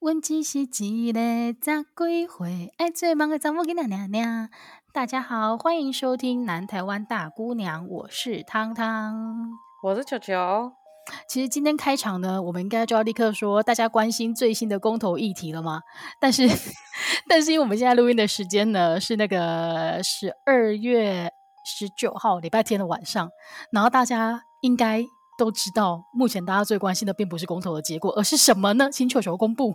问只是一个十几岁爱做梦的查某囡仔娘娘。大家好，欢迎收听《南台湾大姑娘》，我是汤汤，我是球球。其实今天开场呢，我们应该就要立刻说大家关心最新的公投议题了吗？但是，但是因为我们现在录音的时间呢是那个十二月十九号礼拜天的晚上，然后大家应该。都知道，目前大家最关心的并不是公投的结果，而是什么呢？请球球公布。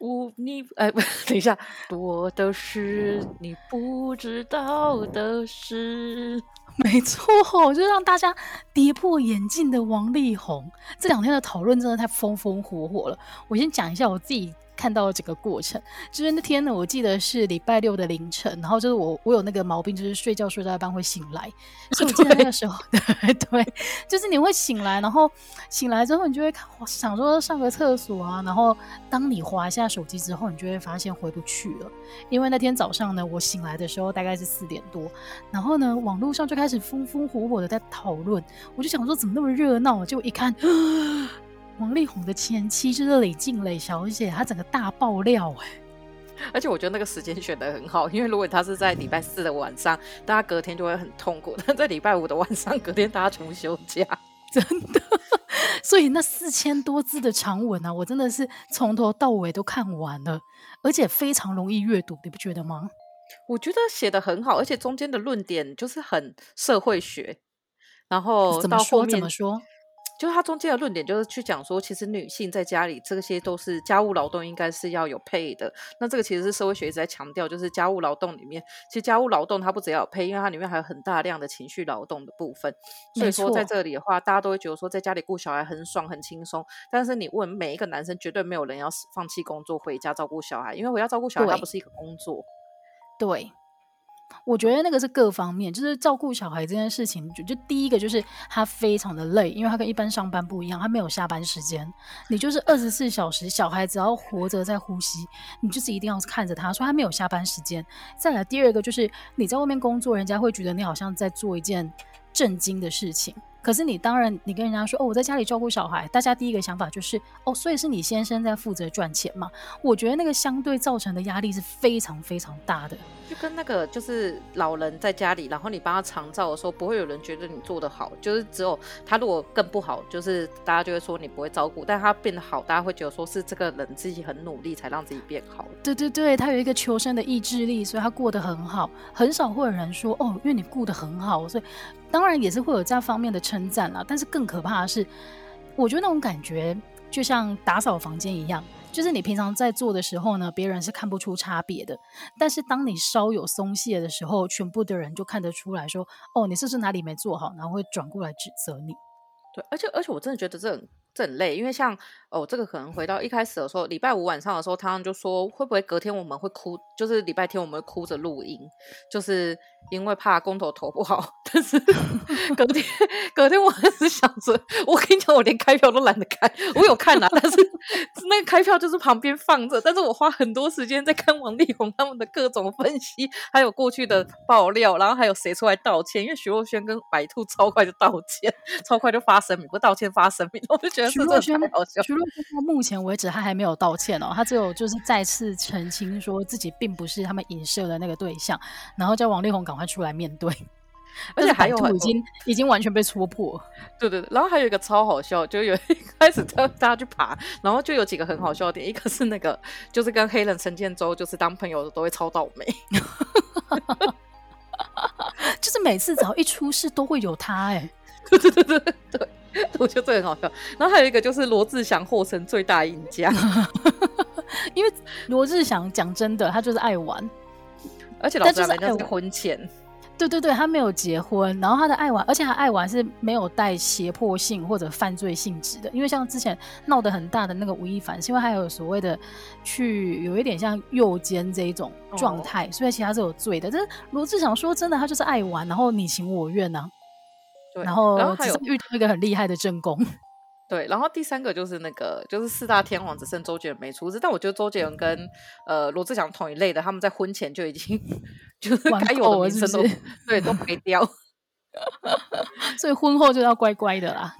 我你哎，等一下，多的是你不知道的事。没错，就是让大家跌破眼镜的王力宏。这两天的讨论真的太风风火火了。我先讲一下我自己。看到了整个过程，就是那天呢，我记得是礼拜六的凌晨，然后就是我我有那个毛病，就是睡觉睡到一半会醒来，所以我记得那个时候，对对，就是你会醒来，然后醒来之后你就会想说上个厕所啊，然后当你滑一下手机之后，你就会发现回不去了，因为那天早上呢，我醒来的时候大概是四点多，然后呢，网络上就开始风风火火的在讨论，我就想说怎么那么热闹，结果一看。王力宏的前妻就是李静蕾小姐，她整个大爆料哎、欸，而且我觉得那个时间选的很好，因为如果他是在礼拜四的晚上，大家隔天就会很痛苦；但在礼拜五的晚上，隔天大家全部休假，真的。所以那四千多字的长文啊，我真的是从头到尾都看完了，而且非常容易阅读，你不觉得吗？我觉得写的很好，而且中间的论点就是很社会学，然后怎么说怎么说？就是他中间的论点，就是去讲说，其实女性在家里这些都是家务劳动，应该是要有 pay 的。那这个其实是社会学一直在强调，就是家务劳动里面，其实家务劳动它不只要有 pay，因为它里面还有很大量的情绪劳动的部分。所以说在这里的话，大家都会觉得说，在家里顾小孩很爽很轻松。但是你问每一个男生，绝对没有人要放弃工作回家照顾小孩，因为回家照顾小孩它不是一个工作。对。我觉得那个是各方面，就是照顾小孩这件事情，就就第一个就是他非常的累，因为他跟一般上班不一样，他没有下班时间，你就是二十四小时，小孩只要活着在呼吸，你就是一定要看着他，所以他没有下班时间。再来第二个就是你在外面工作，人家会觉得你好像在做一件震惊的事情。可是你当然，你跟人家说哦，我在家里照顾小孩，大家第一个想法就是哦，所以是你先生在负责赚钱嘛？我觉得那个相对造成的压力是非常非常大的，就跟那个就是老人在家里，然后你帮他长照的时候，不会有人觉得你做得好，就是只有他如果更不好，就是大家就会说你不会照顾，但他变得好，大家会觉得说是这个人自己很努力才让自己变好。对对对，他有一个求生的意志力，所以他过得很好，很少会有人说哦，因为你顾得很好，所以。当然也是会有这方面的称赞啦，但是更可怕的是，我觉得那种感觉就像打扫房间一样，就是你平常在做的时候呢，别人是看不出差别的，但是当你稍有松懈的时候，全部的人就看得出来说，哦，你是不是哪里没做好，然后会转过来指责你。对，而且而且我真的觉得这这很累，因为像哦，这个可能回到一开始的时候，礼拜五晚上的时候，他们就说会不会隔天我们会哭，就是礼拜天我们会哭着录音，就是。因为怕公投投不好，但是 隔天隔天我还是想着，我跟你讲，我连开票都懒得开。我有看啊，但是 那个开票就是旁边放着，但是我花很多时间在看王力宏他们的各种分析，还有过去的爆料，然后还有谁出来道歉。因为徐若瑄跟白兔超快就道歉，超快就发声明，不道歉发声明，我就觉得徐若瑄。徐若瑄到目前为止他还没有道歉哦，他只有就是再次澄清说自己并不是他们影射的那个对象，然后叫王力宏赶快出来面对，而且还有已经已经完全被戳破，对对对。然后还有一个超好笑，就有一 开始叫大家去爬，然后就有几个很好笑的点，一个是那个就是跟黑人陈建州就是当朋友的都会超倒霉，就是每次只要一出事都会有他哎、欸，对对对对对，我觉得这很好笑。然后还有一个就是罗志祥获胜最大赢家，因为罗志祥讲真的，他就是爱玩。而且老师还没婚前，对对对，他没有结婚，然后他的爱玩，而且他爱玩是没有带胁迫性或者犯罪性质的，因为像之前闹得很大的那个吴亦凡，是因为他有所谓的去有一点像诱奸这一种状态，哦、所以其他是有罪的。但是罗志祥说真的，他就是爱玩，然后你情我愿呢、啊，对，然后还有遇到一个很厉害的正宫。对，然后第三个就是那个，就是四大天王只剩周杰伦没出资，但我觉得周杰伦跟呃罗志祥同一类的，他们在婚前就已经 就是该有的名声都对都没掉，所以婚后就要乖乖的啦。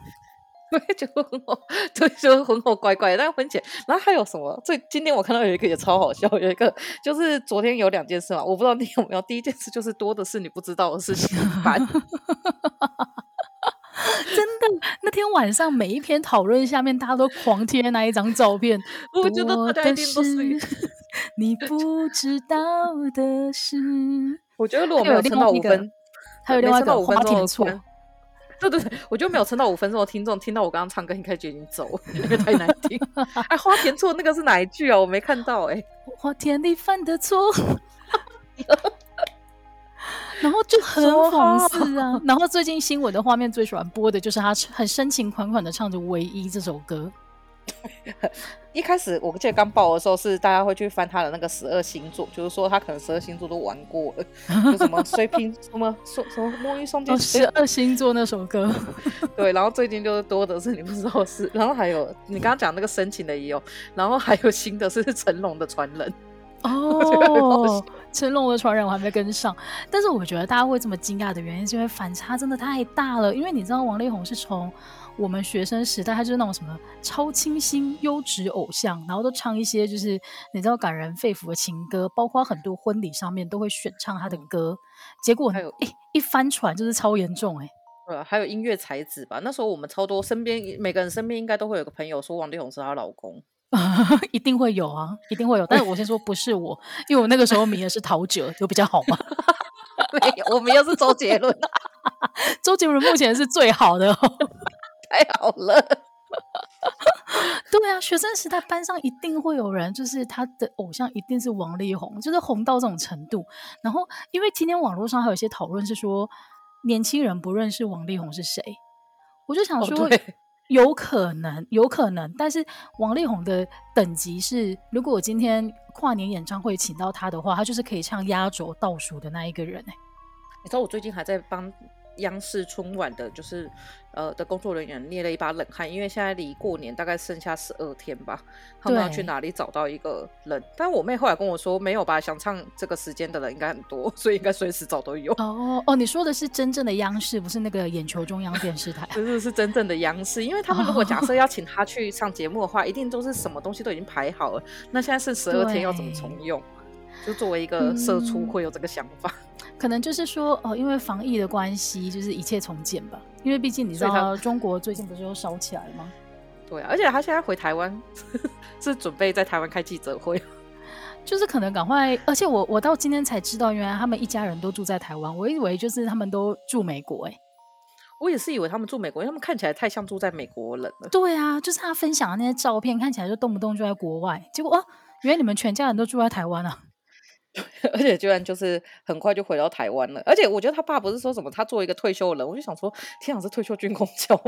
对，就很好，对，就很好，乖乖。但是婚前，然后还有什么？所以今天我看到有一个也超好笑，有一个就是昨天有两件事嘛，我不知道你有没有。第一件事就是多的是你不知道的事情办。真的，那天晚上每一篇讨论下面，大家都狂贴那一张照片。我觉得大家一定都是你不知道的事。我觉得如果没有撑到五分，还有另外一个花田错。对对对，我就没有撑到五分钟的听众听到我刚刚唱歌，应该就已经走了，因为太难听。哎，花田错那个是哪一句啊？我没看到哎、欸。花田里犯的错。然后就很讽刺啊！然后最近新闻的画面最喜欢播的就是他很深情款款的唱着《唯一》这首歌。一开始我记得刚爆的时候是大家会去翻他的那个十二星座，就是说他可能十二星座都玩过了，就什么水瓶什么什什么摸鱼双剑十二星座那首歌。对，然后最近就是多的是你不知道是，然后还有你刚刚讲那个深情的也有，然后还有新的是成龙的传人。哦，成龙的传人我还没跟上，但是我觉得大家会这么惊讶的原因，是因为反差真的太大了。因为你知道王力宏是从我们学生时代，他就是那种什么超清新优质偶像，然后都唱一些就是你知道感人肺腑的情歌，包括很多婚礼上面都会选唱他的歌。结果还有一一翻船就是超严重哎、欸。对啊，还有音乐才子吧？那时候我们超多身边每个人身边应该都会有个朋友说王力宏是她老公。一定会有啊，一定会有。但是我先说不是我，因为我那个时候迷的是陶喆，就比较好嘛。没有，我们又是周杰伦。周杰伦目前是最好的，太好了。对啊，学生时代班上一定会有人，就是他的偶像一定是王力宏，就是红到这种程度。然后，因为今天网络上还有一些讨论是说，年轻人不认识王力宏是谁，我就想说。哦有可能，有可能，但是王力宏的等级是，如果我今天跨年演唱会请到他的话，他就是可以唱压轴倒数的那一个人哎。你知道我最近还在帮。央视春晚的，就是呃的工作人员捏了一把冷汗，因为现在离过年大概剩下十二天吧，他们要去哪里找到一个人？但我妹后来跟我说，没有吧，想唱这个时间的人应该很多，所以应该随时找都有。哦哦，你说的是真正的央视，不是那个眼球中央电视台？这 是是真正的央视，因为他们如果假设要请他去上节目的话，哦，一定都是什么东西都已经排好了。那现在剩十二天，要怎么重用？就作为一个社畜，会有这个想法。嗯 可能就是说，哦，因为防疫的关系，就是一切从简吧。因为毕竟你知道，中国最近不是又烧起来了吗？对啊，而且他现在回台湾，是准备在台湾开记者会，就是可能赶快。而且我我到今天才知道，原来他们一家人都住在台湾。我以为就是他们都住美国，欸，哎，我也是以为他们住美国，因为他们看起来太像住在美国人了。对啊，就是他分享的那些照片，看起来就动不动就在国外。结果哦，原来你们全家人都住在台湾啊！而且居然就是很快就回到台湾了，而且我觉得他爸不是说什么他作为一个退休的人，我就想说，天啊，是退休军公教，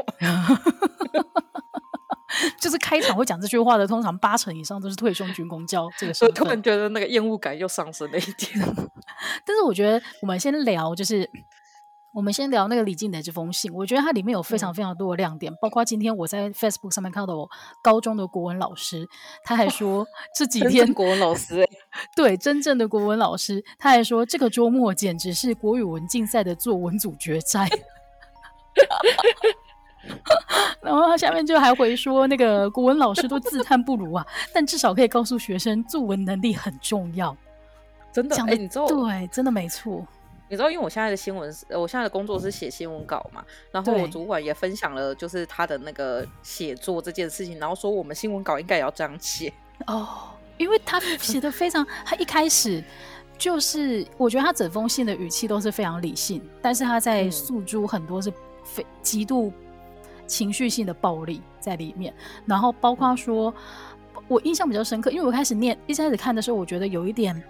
就是开场会讲这句话的，通常八成以上都是退休军公教这个时候，突然觉得那个厌恶感又上升了一点。但是我觉得我们先聊就是。我们先聊那个李静的这封信，我觉得它里面有非常非常多的亮点，嗯、包括今天我在 Facebook 上面看到我高中的国文老师，他还说 这几天国文老师，对，真正的国文老师，他还说这个周末简直是国语文竞赛的作文组决赛，然后他下面就还回说那个国文老师都自叹不如啊，但至少可以告诉学生作文能力很重要，真的，讲的、欸、你知道对，真的没错。你知道，因为我现在的新闻，我现在的工作是写新闻稿嘛，然后我主管也分享了，就是他的那个写作这件事情，然后说我们新闻稿应该也要这样写 哦，因为他写的非常，他一开始就是，我觉得他整封信的语气都是非常理性，但是他在诉诸很多是非极度情绪性的暴力在里面，然后包括说，我印象比较深刻，因为我开始念，一开始看的时候，我觉得有一点。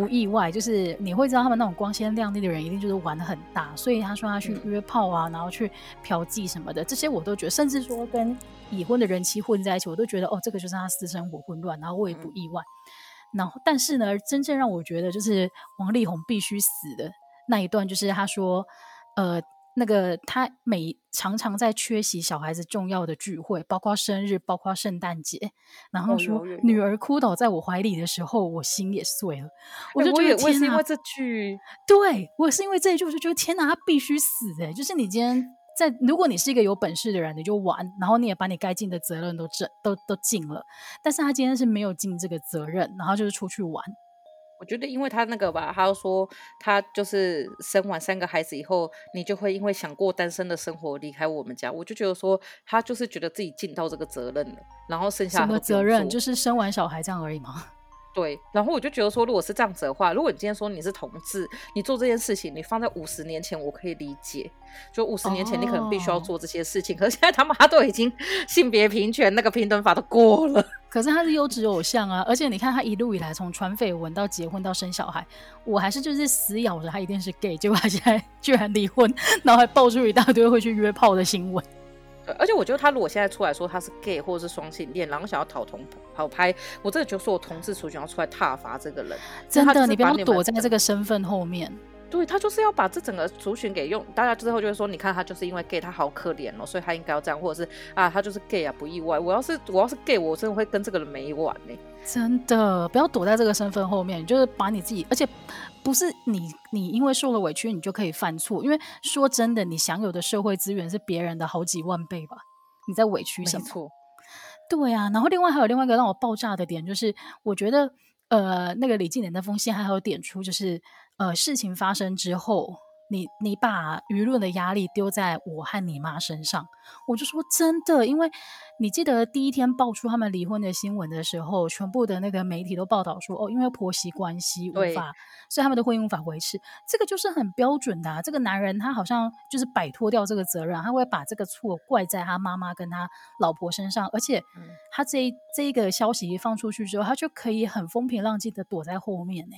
不意外，就是你会知道他们那种光鲜亮丽的人，一定就是玩的很大。所以他说他去约炮啊，然后去嫖妓什么的，这些我都觉得，甚至说跟已婚的人妻混在一起，我都觉得哦，这个就是他私生活混乱，然后我也不意外。然后，但是呢，真正让我觉得就是王力宏必须死的那一段，就是他说，呃。那个他每常常在缺席小孩子重要的聚会，包括生日，包括圣诞节。然后说女儿哭倒在我怀里的时候，我心也碎了。我就觉得天哪，我是因为这句，对我是因为这一句，我就觉得天哪，他必须死哎！就是你今天在如果你是一个有本事的人，你就玩，然后你也把你该尽的责任都尽都都尽了。但是他今天是没有尽这个责任，然后就是出去玩。我觉得，因为他那个吧，他说他就是生完三个孩子以后，你就会因为想过单身的生活离开我们家。我就觉得说，他就是觉得自己尽到这个责任了，然后剩下什么责任？就是生完小孩这样而已吗？对，然后我就觉得说，如果是这样子的话，如果你今天说你是同志，你做这件事情，你放在五十年前，我可以理解。就五十年前，你可能必须要做这些事情，哦、可是现在他妈都已经性别平权，那个平等法都过了。可是他是优质偶像啊，而且你看他一路以来，从传绯闻到结婚到生小孩，我还是就是死咬着他一定是 gay，结果他现在居然离婚，然后还爆出一大堆会去约炮的新闻。而且我觉得他如果现在出来说他是 gay 或者是双性恋，然后想要讨同讨拍，我真的觉得说我同志族群要出来挞伐这个人。真的，你不要躲在这个身份后面。对，他就是要把这整个族群给用，大家之后就会说，你看他就是因为 gay，他好可怜哦，所以他应该要这样，或者是啊，他就是 gay 啊，不意外。我要是我要是 gay，我真的会跟这个人没完呢。真的，不要躲在这个身份后面，就是把你自己，而且不是你你因为受了委屈，你就可以犯错。因为说真的，你享有的社会资源是别人的好几万倍吧？你在委屈什么？没错。对啊，然后另外还有另外一个让我爆炸的点，就是我觉得呃，那个李静蕾那封信还有点出，就是。呃，事情发生之后，你你把舆论的压力丢在我和你妈身上，我就说真的，因为你记得第一天爆出他们离婚的新闻的时候，全部的那个媒体都报道说，哦，因为婆媳关系无法，所以他们的婚姻无法维持，这个就是很标准的啊。这个男人他好像就是摆脱掉这个责任，他会把这个错怪在他妈妈跟他老婆身上，而且他这一这一个消息一放出去之后，他就可以很风平浪静的躲在后面呢。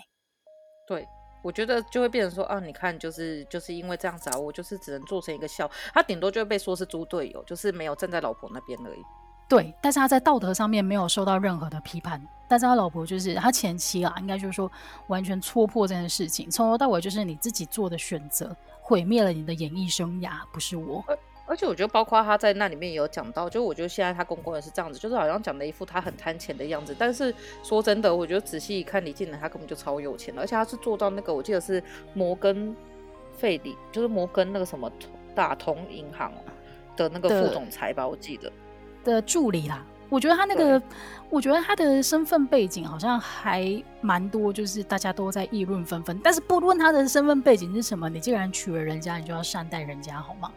对。我觉得就会变成说啊，你看，就是就是因为这样子啊，我就是只能做成一个笑，他顶多就会被说是猪队友，就是没有站在老婆那边而已。对，但是他在道德上面没有受到任何的批判，但是他老婆就是他前妻啊，应该就是说完全戳破这件事情，从头到尾就是你自己做的选择，毁灭了你的演艺生涯，不是我。而且我觉得，包括他在那里面也有讲到，就我觉得现在他公公也是这样子，就是好像讲的一副他很贪钱的样子。但是说真的，我觉得仔细一看，李靓蕾他根本就超有钱的，而且他是做到那个，我记得是摩根费里，就是摩根那个什么大通银行的那个副总裁吧，我记得的助理啦。我觉得他那个，我觉得他的身份背景好像还蛮多，就是大家都在议论纷纷。但是不论他的身份背景是什么，你既然娶了人家，你就要善待人家，好吗？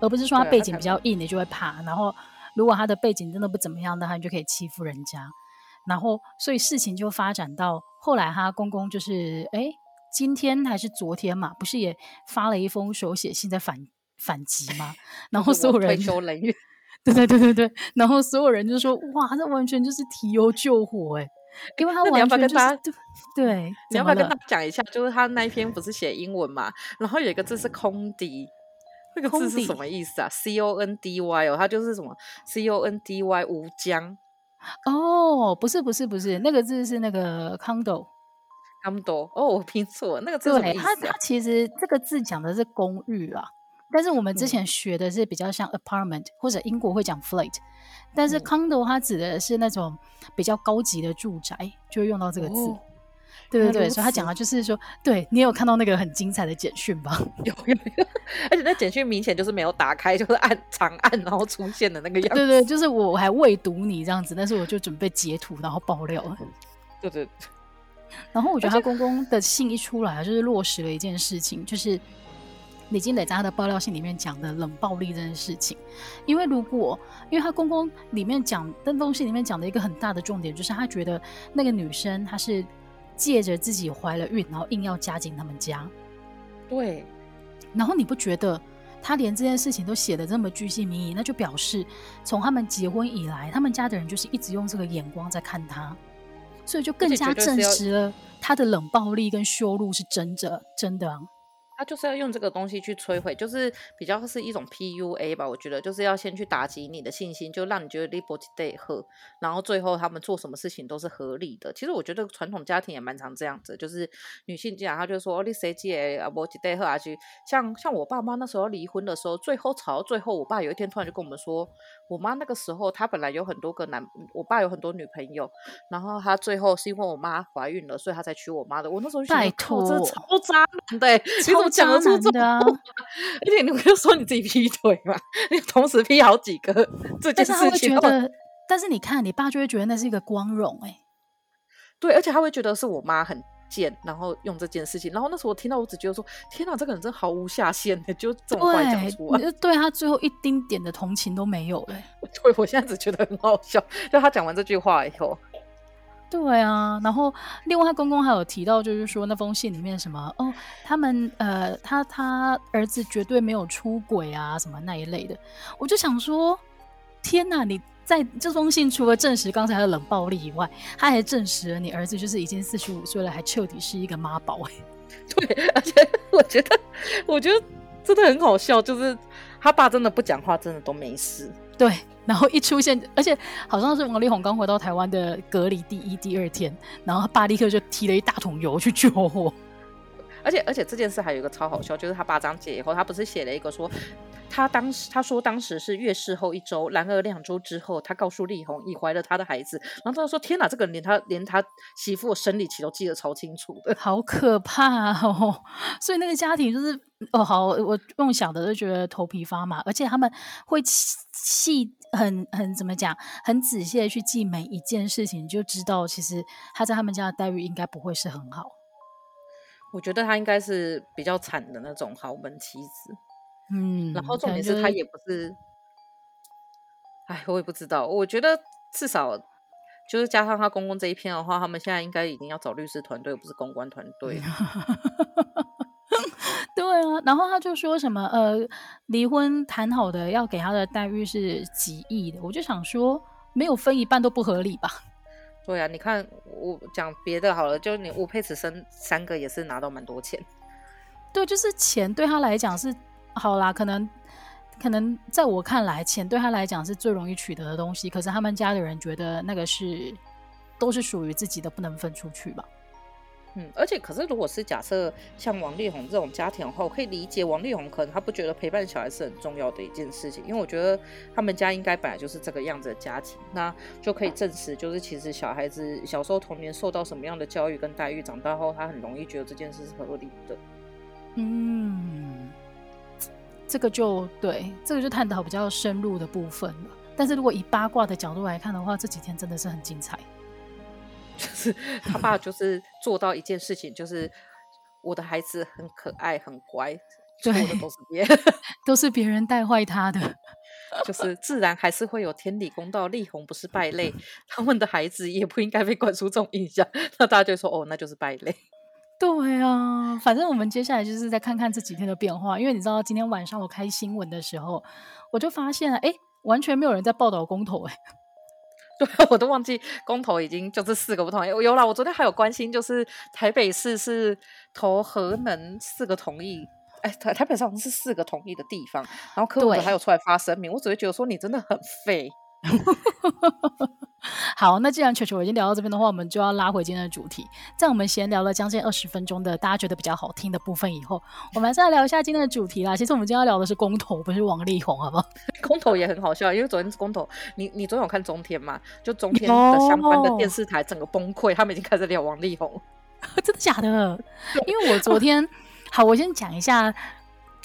而不是说他背景比较硬，你就会怕。然后，如果他的背景真的不怎么样的话，你就可以欺负人家。然后，所以事情就发展到后来，他公公就是，哎，今天还是昨天嘛，不是也发了一封手写信在反反击吗？然后 所有人 对对对对对，然后所有人就说，哇，这完全就是提油救火，哎，因为他完全就是对。你要不要跟他讲一下？就是他那一篇不是写英文嘛，然后有一个字是空敌。这个字是什么意思啊？C O N D Y 哦，它就是什么？C O N D Y 无疆哦，不是不是不是，那个字是那个 condo，condo 哦，我拼错了，那个字什么意思啊？它它其实这个字讲的是公寓啊，但是我们之前学的是比较像 apartment，嗯，或者英国会讲 flat，但是 condo 它指的是那种比较高级的住宅，就会用到这个字。哦对对对，所以他讲的就是说，对，你有看到那个很精彩的简讯吧？有有有，而且那简讯明显就是没有打开，就是按长按然后出现的那个样子。对对，就是我还未读你这样子，但是我就准备截图然后爆料了。对对。然后我觉得他公公的信一出来，就是落实了一件事情，就是李金磊在他的爆料信里面讲的冷暴力这件事情。因为如果，因为他公公里面讲那封信里面讲的一个很大的重点，就是他觉得那个女生她是。借着自己怀了孕，然后硬要加进他们家。对，然后你不觉得他连这件事情都写的这么居心明疑？那就表示从他们结婚以来，他们家的人就是一直用这个眼光在看他，所以就更加证实了他的冷暴力跟羞辱是真的，真的啊。他就是要用这个东西去摧毁，就是比较是一种 PUA 吧，我觉得就是要先去打击你的信心，就让你觉得你不得喝，然后最后他们做什么事情都是合理的。其实我觉得传统家庭也蛮常这样子，就是女性讲，她就说你谁借啊不得喝啊去。像像我爸妈那时候离婚的时候，最后吵到最后，我爸有一天突然就跟我们说，我妈那个时候她本来有很多个男，我爸有很多女朋友，然后她最后是因为我妈怀孕了，所以她才娶我妈的。我那时候就觉得，靠，这超渣男的、欸，超渣男的、啊、你怎么讲得出这话？而且你不就说你自己劈腿嘛？你同时劈好几个，这件事情。但是，但是你看，你爸就会觉得那是一个光荣哎、欸。对，而且他会觉得是我妈很贱，然后用这件事情。然后那时候我听到，我只觉得说：天哪，这个人真毫无下限，就这么快讲出来，就对他最后一丁点的同情都没有了。对，我现在只觉得很好笑，就他讲完这句话以后。对啊，然后另外他公公还有提到，就是说那封信里面什么哦，他们呃，他他儿子绝对没有出轨啊，什么那一类的。我就想说，天哪，你。在这封信除了证实刚才的冷暴力以外，他还证实了你儿子就是已经四十五岁了，还彻底是一个妈宝。对，而且我觉得，我觉得真的很好笑，就是他爸真的不讲话，真的都没事。对，然后一出现，而且好像是王力宏刚回到台湾的隔离第一、第二天，然后他爸立刻就提了一大桶油去救火。而且，而且这件事还有一个超好笑，就是他爸张姐以后，他不是写了一个说。他当时他说当时是月事后一周，然而两周之后，他告诉丽红已怀了他的孩子。然后他说：“天哪，这个人连他连他媳妇的生理期都记得超清楚的，好可怕哦！” 所以那个家庭就是哦，好，我用想的就觉得头皮发麻，而且他们会细很很怎么讲，很仔细的去记每一件事情，就知道其实他在他们家的待遇应该不会是很好。我觉得他应该是比较惨的那种豪门妻子。嗯，然后重点是他也不是，哎，我也不知道。我觉得至少就是加上他公公这一篇的话，他们现在应该已经要找律师团队，不是公关团队。对啊，然后他就说什么呃，离婚谈好的要给他的待遇是几亿的，我就想说没有分一半都不合理吧？对啊，你看我讲别的好了，就你吴佩慈生三个也是拿到蛮多钱。对，就是钱对他来讲是。好啦，可能可能在我看来，钱对他来讲是最容易取得的东西。可是他们家的人觉得那个是都是属于自己的，不能分出去吧？嗯，而且可是如果是假设像王力宏这种家庭的话，我可以理解王力宏可能他不觉得陪伴小孩是很重要的一件事情，因为我觉得他们家应该本来就是这个样子的家庭，那就可以证实，就是其实小孩子小时候童年受到什么样的教育跟待遇，长大后他很容易觉得这件事是合理的。嗯。这个就对，这个就探讨比较深入的部分了。但是如果以八卦的角度来看的话，这几天真的是很精彩。就是他爸就是做到一件事情，就是我的孩子很可爱、很乖，对，的都是别人，都是别人带坏他的。就是自然还是会有天理公道，力宏不是败类，他们的孩子也不应该被灌输这种印象。那大家就说哦，那就是败类。对啊，反正我们接下来就是再看看这几天的变化，因为你知道今天晚上我开新闻的时候，我就发现哎，完全没有人在报道公投哎，对，我都忘记公投已经就这四个不同意，有啦，我昨天还有关心，就是台北市是投核能四个同意，哎，台台北市好像是四个同意的地方，然后柯文哲还有出来发声明，我只会觉得说你真的很废。好，那既然球球已经聊到这边的话，我们就要拉回今天的主题。在我们闲聊了将近二十分钟的大家觉得比较好听的部分以后，我们还是来聊一下今天的主题啦。其实我们今天要聊的是公投，不是王力宏，好不好？公投也很好笑，因为昨天公投，你你昨天有看中天嘛？就中天的相关的电视台整个崩溃，他们已经开始聊王力宏，真的假的？因为我昨天，好，我先讲一下。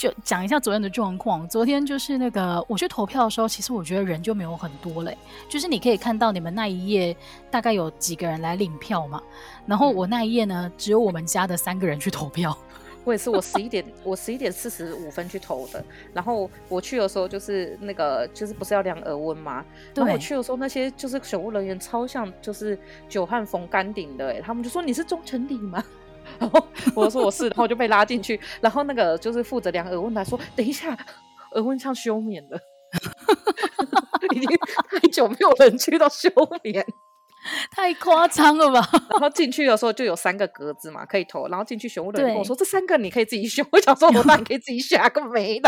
就讲一下昨天的状况。昨天就是那个我去投票的时候，其实我觉得人就没有很多嘞。就是你可以看到你们那一页大概有几个人来领票嘛。然后我那一页呢，只有我们家的三个人去投票。我也是，我十一点我十一点四十五分去投的。然后我去的时候就是那个就是不是要量额温吗？对。然后我去的时候，那些就是选务人员超像就是久旱逢甘霖的哎，他们就说，你是钟成里吗？然后我说我是，然后就被拉进去。然后那个就是负责量耳温的说：“等一下，耳温像休眠了，已经太久没有人去到休眠，太夸张了吧？” 然后进去的时候就有三个格子嘛，可以投。然后进去选物的人跟我说：“这三个你可以自己选。”我想说：“我当然可以自己选，根本没人。”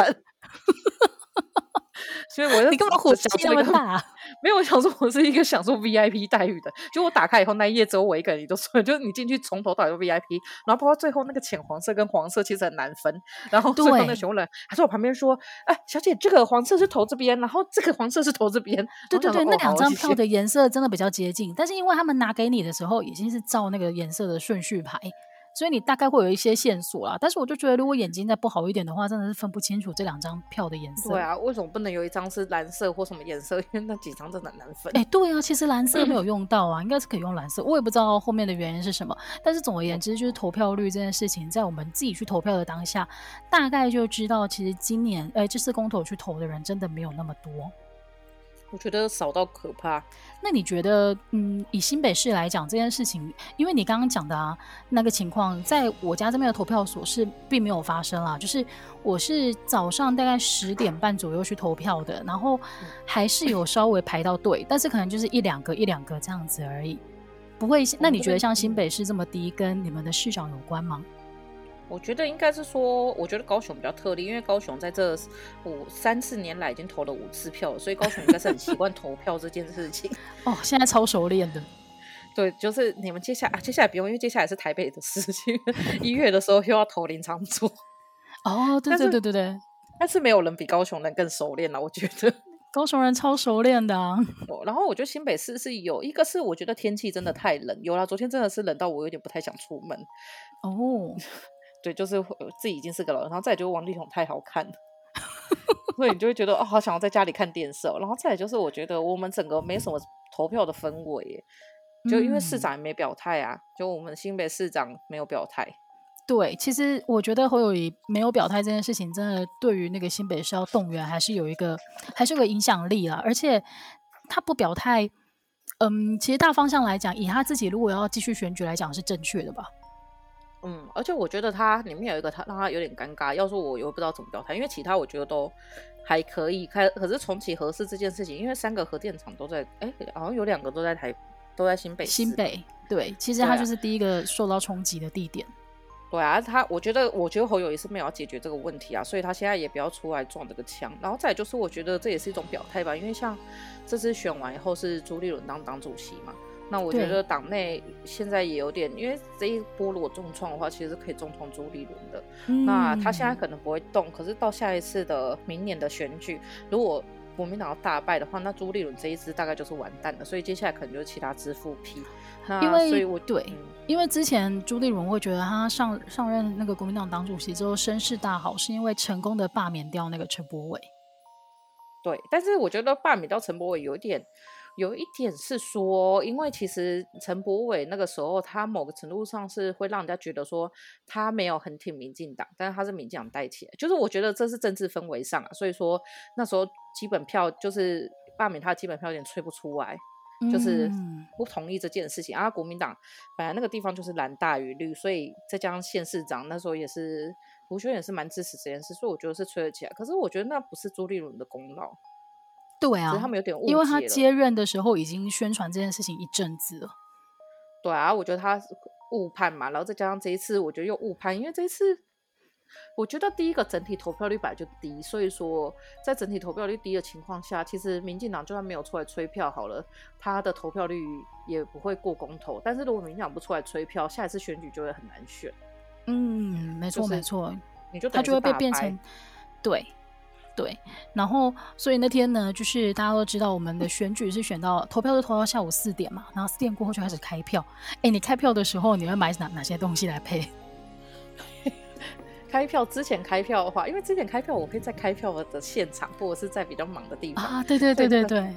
所以我就你干嘛火气那么大？没有，我想说我是一个享受 VIP 待遇的。就我打开以后，那一页只有我一个人，你都说，就是你进去从头到尾都 VIP，然后包括最后那个浅黄色跟黄色其实很难分。然后最后那个询问人还在我旁边说：“哎，小姐，这个黄色是投这边，然后这个黄色是投这边。”对对对，那两张票的颜色真的比较接近，但是因为他们拿给你的时候已经是照那个颜色的顺序排。所以你大概会有一些线索啦，但是我就觉得，如果眼睛再不好一点的话，真的是分不清楚这两张票的颜色。对啊，为什么不能有一张是蓝色或什么颜色？因为那几张真的难分。哎、欸，对啊，其实蓝色没有 用到啊，应该是可以用蓝色。我也不知道后面的原因是什么，但是总而言之，就是投票率这件事情，在我们自己去投票的当下，大概就知道，其实今年，哎、欸，这次公投去投的人真的没有那么多。我觉得少到可怕。那你觉得，嗯，以新北市来讲这件事情，因为你刚刚讲的啊那个情况，在我家这边的投票所是并没有发生啦。就是我是早上大概十点半左右去投票的，然后还是有稍微排到队，但是可能就是一两个一两个这样子而已，不会。那你觉得像新北市这么低，跟你们的市长有关吗？我觉得应该是说，我觉得高雄比较特例，因为高雄在这五三四年来已经投了五次票了，所以高雄应该是很习惯投票这件事情。哦，现在超熟练的。对，就是你们接下来啊，接下来不用，因为接下来是台北的事情，一月的时候又要投林场组。哦，对对对对对，但是，但是没有人比高雄人更熟练了，我觉得。高雄人超熟练的啊。然后我觉得新北市是有一个是，我觉得天气真的太冷，有啦，昨天真的是冷到我有点不太想出门。哦。对，就是自己已经是个老人，然后再来就是王力宏太好看了，所以你就会觉得哦，好想要在家里看电视哦。然后再来就是我觉得我们整个没什么投票的氛围，就因为市长也没表态啊，就我们新北市长没有表态。对，其实我觉得侯友宜没有表态这件事情，真的对于那个新北市要动员还是有一个还是有个影响力啦。而且他不表态，嗯，其实大方向来讲，以他自己如果要继续选举来讲，是正确的吧。嗯，而且我觉得他里面有一个他让他有点尴尬。要说我又不知道怎么表态，因为其他我觉得都还可以。开可是重启核四这件事情，因为三个核电厂都在，哎，好像有两个都在台，都在新北。新北对，其实他就是第一个受到冲击的地点。对啊，他我觉得我觉得侯友也是没有要解决这个问题啊，所以他现在也不要出来撞这个枪。然后再就是，我觉得这也是一种表态吧，因为像这次选完以后是朱立伦当党主席嘛。那我觉得党内现在也有点，因为这一波如果重创的话，其实是可以重创朱立伦的。嗯。那他现在可能不会动，可是到下一次的明年的选举，如果国民党要大败的话，那朱立伦这一支大概就是完蛋了。所以接下来可能就是其他支付批。那因为所以我对，嗯，因为之前朱立伦会觉得他上上任那个国民党党主席之后声势大好，是因为成功的罢免掉那个陈柏伟。对，但是我觉得罢免掉陈柏伟有一点。有一点是说，因为其实陈柏伟那个时候，他某个程度上是会让人家觉得说他没有很挺民进党，但是他是民进党带起来，就是我觉得这是政治氛围上啊，所以说那时候基本票就是罢免他的基本票有点吹不出来，就是不同意这件事情。啊，国民党本来那个地方就是蓝大于绿，所以再加上县市长那时候也是胡秀燕也是蛮支持这件事，所以我觉得是吹得起来。可是我觉得那不是朱立伦的功劳。对啊，他们有点误解，因为他接任的时候已经宣传这件事情一阵子了。对啊，我觉得他误判嘛，然后再加上这一次，我觉得又误判，因为这一次我觉得第一个整体投票率本来就低，所以说在整体投票率低的情况下，其实民进党就算没有出来催票好了，他的投票率也不会过公投。但是如果民进党不出来催票，下一次选举就会很难选。嗯，没错、就是、没错，你就他就会被变成对。对，然后所以那天呢，就是大家都知道我们的选举是选到投票是投到下午四点嘛，然后四点过后就开始开票。哎，你开票的时候你会买哪哪些东西来配？开票之前开票的话，因为之前开票我可以在开票的现场，或者是在比较忙的地方啊。对对对对对。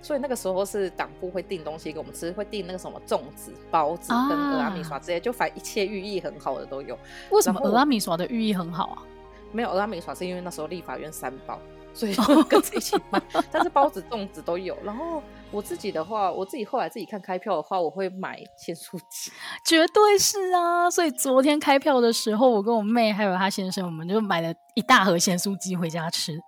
所以那个时候是党部会订东西给我们吃，会订那个什么粽子、包子跟蚵仔面线这些，就反正一切寓意很好的都有。为什么蚵仔面线的寓意很好啊？没有蚵仔面线，是因为那时候立法院三包，所以 就跟着一起买。但是包子、粽子都有。然后我自己的话，我自己后来自己看开票的话，我会买咸酥鸡，绝对是啊。所以昨天开票的时候，我跟我妹还有她先生，我们就买了一大盒咸酥鸡回家吃。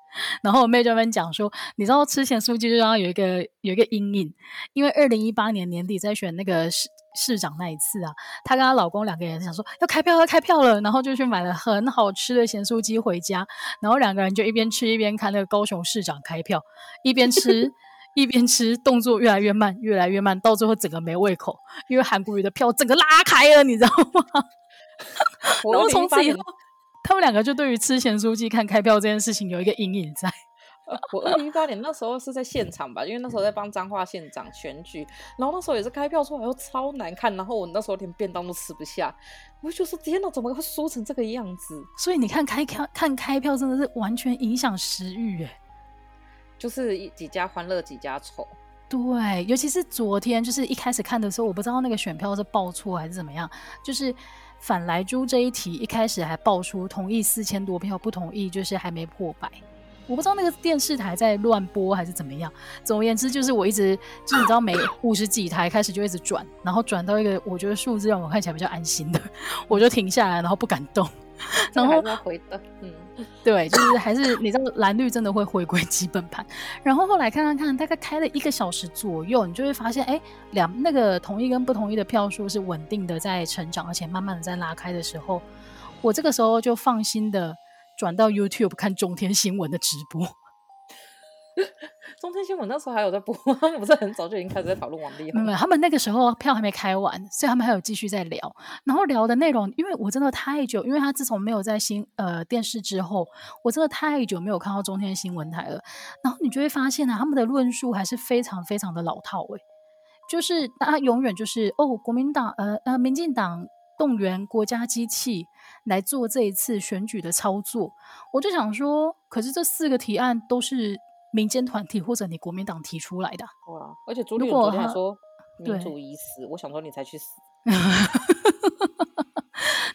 然后我妹就跟讲说，你知道吃咸酥鸡就要有一个有一个阴影，因为二零一八年年底在选那个市市长那一次啊，她跟她老公两个人想说要开票要开票了，然后就去买了很好吃的咸酥鸡回家，然后两个人就一边吃一边看那个高雄市长开票，一边吃一边吃，动作越来越慢越来越慢，到最后整个没胃口，因为韩国瑜的票整个拉开了，你知道吗？然后从此以后，他们两个就对于吃咸酥鸡看开票这件事情有一个阴影在。我二零一八年那时候是在现场吧，因为那时候在帮彰化县长选举，然后那时候也是开票出来又超难看，然后我那时候连便当都吃不下，我就说天哪，怎么会输成这个样子？所以你看开票看开票真的是完全影响食欲哎，就是一几家欢乐几家愁。对，尤其是昨天，就是一开始看的时候，我不知道那个选票是报错还是怎么样，就是反莱猪这一题一开始还爆出同意四千多票，不同意就是还没破百。我不知道那个电视台在乱播还是怎么样。总而言之，就是我一直就你知道，每五十几台开始就一直转，然后转到一个我觉得数字让我看起来比较安心的，我就停下来，然后不敢动。然后回的，嗯，对，就是还是你知道蓝绿真的会回归基本盘。然后后来看看看，大概开了一个小时左右，你就会发现，哎，两那个同意跟不同意的票数是稳定的在成长，而且慢慢的在拉开的时候，我这个时候就放心的。转到 YouTube 看中天新闻的直播，中天新闻那时候还有在播，他们不是很早就已经开始在讨论王力宏。没有，他们那个时候票还没开完，所以他们还有继续在聊。然后聊的内容，因为我真的太久，因为他自从没有在新呃电视之后，我真的太久没有看到中天新闻台了。然后你就会发现呢、啊，他们的论述还是非常非常的老套诶，就是他永远就是哦，国民党呃呃，民进党。动员国家机器来做这一次选举的操作，我就想说，可是这四个提案都是民间团体或者你国民党提出来的。哇！而且朱立伦昨天还说民主已死，我想说你才去死。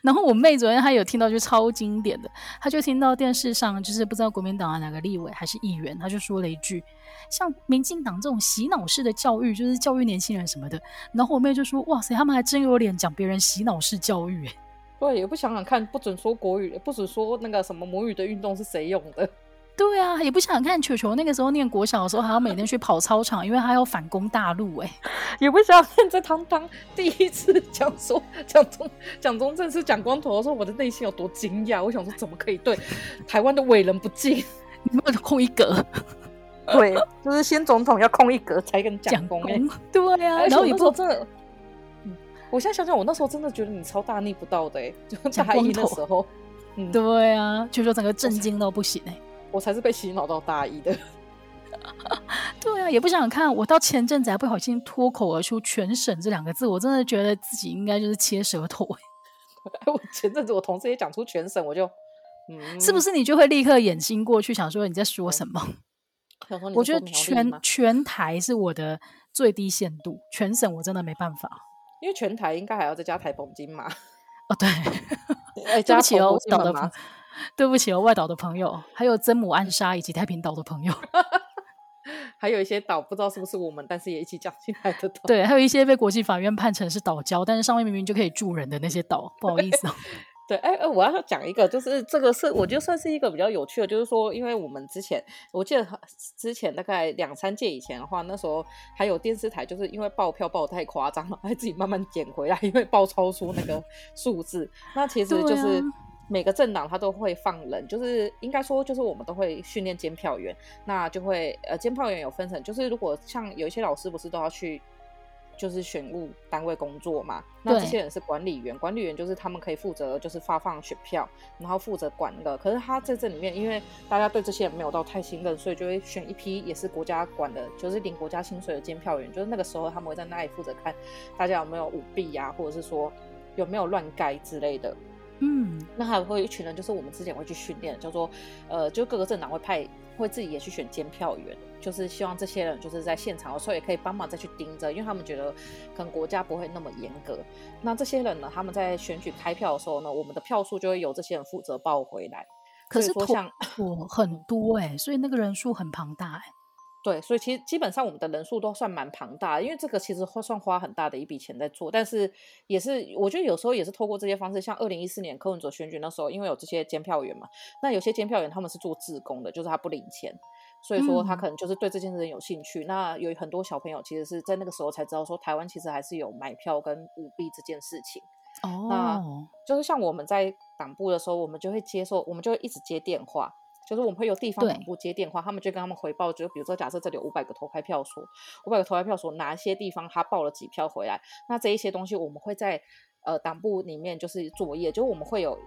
然后我妹昨天她有听到就超经典的，她就听到电视上就是不知道国民党的哪个立委还是议员，她就说了一句，像民进党这种洗脑式的教育，就是教育年轻人什么的。然后我妹就说，哇塞，他们还真有脸讲别人洗脑式教育，对，也不想想看，不准说国语，不准说那个什么母语的运动是谁用的。对啊，也不想看球球那个时候念国小的时候，还要每天去跑操场，因为他要反攻大陆。哎，也不想看这汤汤第一次讲说蒋中蒋中正是蒋光头的时候，我的内心有多惊讶。我想说，怎么可以对台湾的伟人不敬？你们空一格，对，就是先总统要空一格才跟蒋公。对啊，然后你不真的，我现在想想，我那时候真的觉得你超大逆不道的。哎，就大一的时候，嗯，对啊，就说整个震惊到不行哎。我才是被洗脑到大一的，对啊，也不想想看，我到前阵子还不小心脱口而出“全省”这两个字，我真的觉得自己应该就是切舌头。我前阵子我同事也讲出“全省”，我就，嗯，是不是你就会立刻眼睛过去，想说你在说什么？嗯、我觉得全全台是我的最低限度，全省我真的没办法，因为全台应该还要再加台风金马。哦，对，欸、对不起哦，岛的。对不起哦，外岛的朋友，还有曾母暗沙以及太平岛的朋友，还有一些岛不知道是不是我们，但是也一起讲进来的岛。对，还有一些被国际法院判成是岛礁，但是上面明明就可以住人的那些岛，不好意思哦。对，哎哎，我要讲一个，就是这个是我觉得算是一个比较有趣的，就是说，因为我们之前我记得之前大概两三届以前的话，那时候还有电视台，就是因为爆票爆得太夸张了，还自己慢慢捡回来，因为爆超出那个数字。那其实就是。每个政党他都会放人，就是应该说，就是我们都会训练监票员，那就会呃，监票员有分成，就是如果像有一些老师不是都要去，就是选务单位工作嘛，那这些人是管理员，管理员就是他们可以负责就是发放选票，然后负责管那个。可是他在这里面，因为大家对这些人没有到太信任，所以就会选一批也是国家管的，就是领国家薪水的监票员，就是那个时候他们会在那里负责看大家有没有舞弊呀，或者是说有没有乱盖之类的。嗯，那还会有一群人，就是我们之前会去训练，叫做呃，就各个政党会派，会自己也去选监票员，就是希望这些人就是在现场的时候也可以帮忙再去盯着，因为他们觉得可能国家不会那么严格。那这些人呢，他们在选举开票的时候呢，我们的票数就会由这些人负责报回来。可是说像我很多哎、欸，所以那个人数很庞大哎、欸。对，所以其实基本上我们的人数都算蛮庞大的，因为这个其实会算花很大的一笔钱在做，但是也是我觉得有时候也是透过这些方式，像二零一四年柯文哲选举那时候，因为有这些监票员嘛，那有些监票员他们是做志工的，就是他不领钱，所以说他可能就是对这件事情有兴趣。嗯、那有很多小朋友其实是在那个时候才知道说，台湾其实还是有买票跟舞弊这件事情。哦，那就是像我们在党部的时候，我们就会接受，我们就会一直接电话。就是我们会有地方党部接电话，他们就跟他们回报，就比如说假设这里有五百个投开票所，五百个投开票所哪一些地方他报了几票回来，那这一些东西我们会在呃党部里面就是作业，就是我们会有。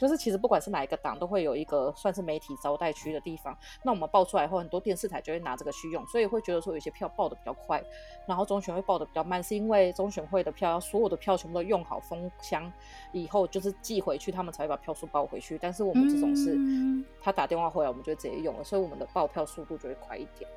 就是其实不管是哪一个党，都会有一个算是媒体招待区的地方。那我们报出来后，很多电视台就会拿这个去用，所以会觉得说有些票报的比较快，然后中选会报的比较慢，是因为中选会的票所有的票全部都用好封箱以后，就是寄回去，他们才会把票数报回去。但是我们这种是，他打电话回来，我们就直接用了，所以我们的报票速度就会快一点。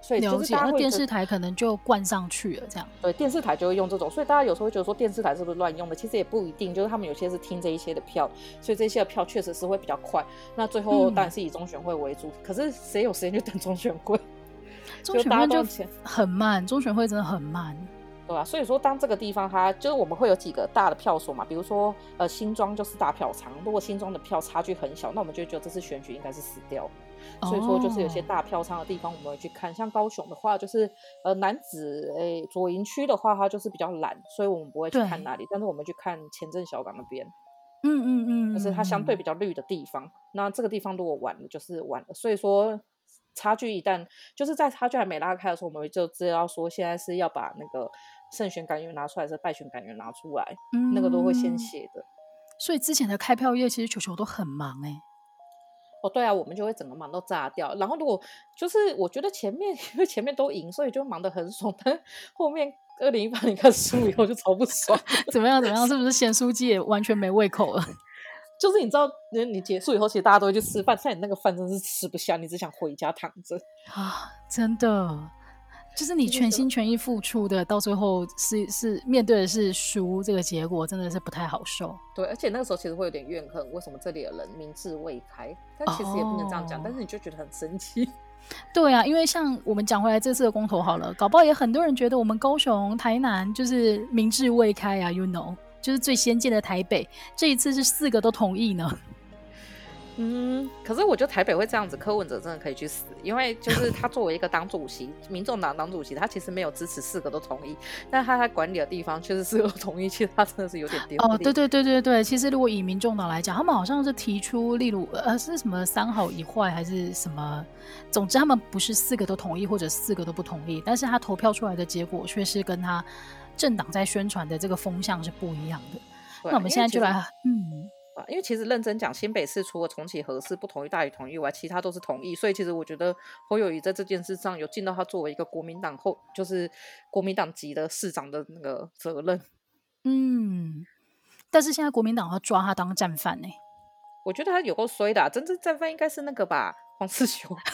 所以就是大家电视台可能就灌上去了，这样。对，电视台就会用这种，所以大家有时候会觉得说电视台是不是乱用的？其实也不一定，就是他们有些是听这一些的票，所以这些的票确实是会比较快。那最后当然是以中选会为主，嗯、可是谁有时间去等中选会？中选会就很慢，中选会真的很慢，对吧、啊？所以说，当这个地方它就是我们会有几个大的票所嘛，比如说呃新庄就是大票仓，如果新庄的票差距很小，那我们就觉得这次选举应该是死掉。所以说，就是有些大票仓的地方，我们会去看。Oh. 像高雄的话，就是呃南子诶左营区的话，它就是比较懒，所以我们不会去看那里。但是我们去看前镇小港那边，嗯嗯嗯，就是它相对比较绿的地方。那这个地方如果晚了，就是晚了。所以说，差距一旦就是在差距还没拉开的时候，我们就知道说现在是要把那个胜选感言拿出来，是败选感言拿出来，嗯，那个都会先写的。所以之前的开票夜，其实球球都很忙哎。哦，对啊，我们就会整个忙都炸掉。然后如果就是我觉得前面因为前面都赢，所以就忙得很爽。但后面二零一八年开始输以后就超不爽。怎么样？怎么样？是不是咸酥鸡也完全没胃口了？就是你知道，你你结束以后，其实大家都会去吃饭，但你那个饭真是吃不下，你只想回家躺着啊！真的。就是你全心全意付出的，到最后是是面对的是输这个结果，真的是不太好受。对，而且那个时候其实会有点怨恨，为什么这里的人明智未开？但其实也不能这样讲，哦、但是你就觉得很生气。对啊，因为像我们讲回来这次的公投好了，搞不好也很多人觉得我们高雄、台南就是明智未开啊，you know，就是最先进的台北，这一次是四个都同意呢。嗯，可是我觉得台北会这样子，柯文哲真的可以去死，因为就是他作为一个党主席，民众党党主席，他其实没有支持四个都同意，但他在管理的地方却是四个都同意，其实他真的是有点丢脸。哦，对对对对对，其实如果以民众党来讲，他们好像是提出，例如呃是什么三好一坏还是什么，总之他们不是四个都同意或者四个都不同意，但是他投票出来的结果却是跟他政党在宣传的这个风向是不一样的。那我们现在就来，嗯。因为其实认真讲，新北市除了重启核四不同意大于同意外，其他都是同意。所以其实我觉得侯友谊在这件事上有尽到他作为一个国民党后，就是国民党籍的市长的那个责任。嗯，但是现在国民党要抓他当战犯呢？我觉得他有够衰的，真正战犯应该是那个吧，黄世雄。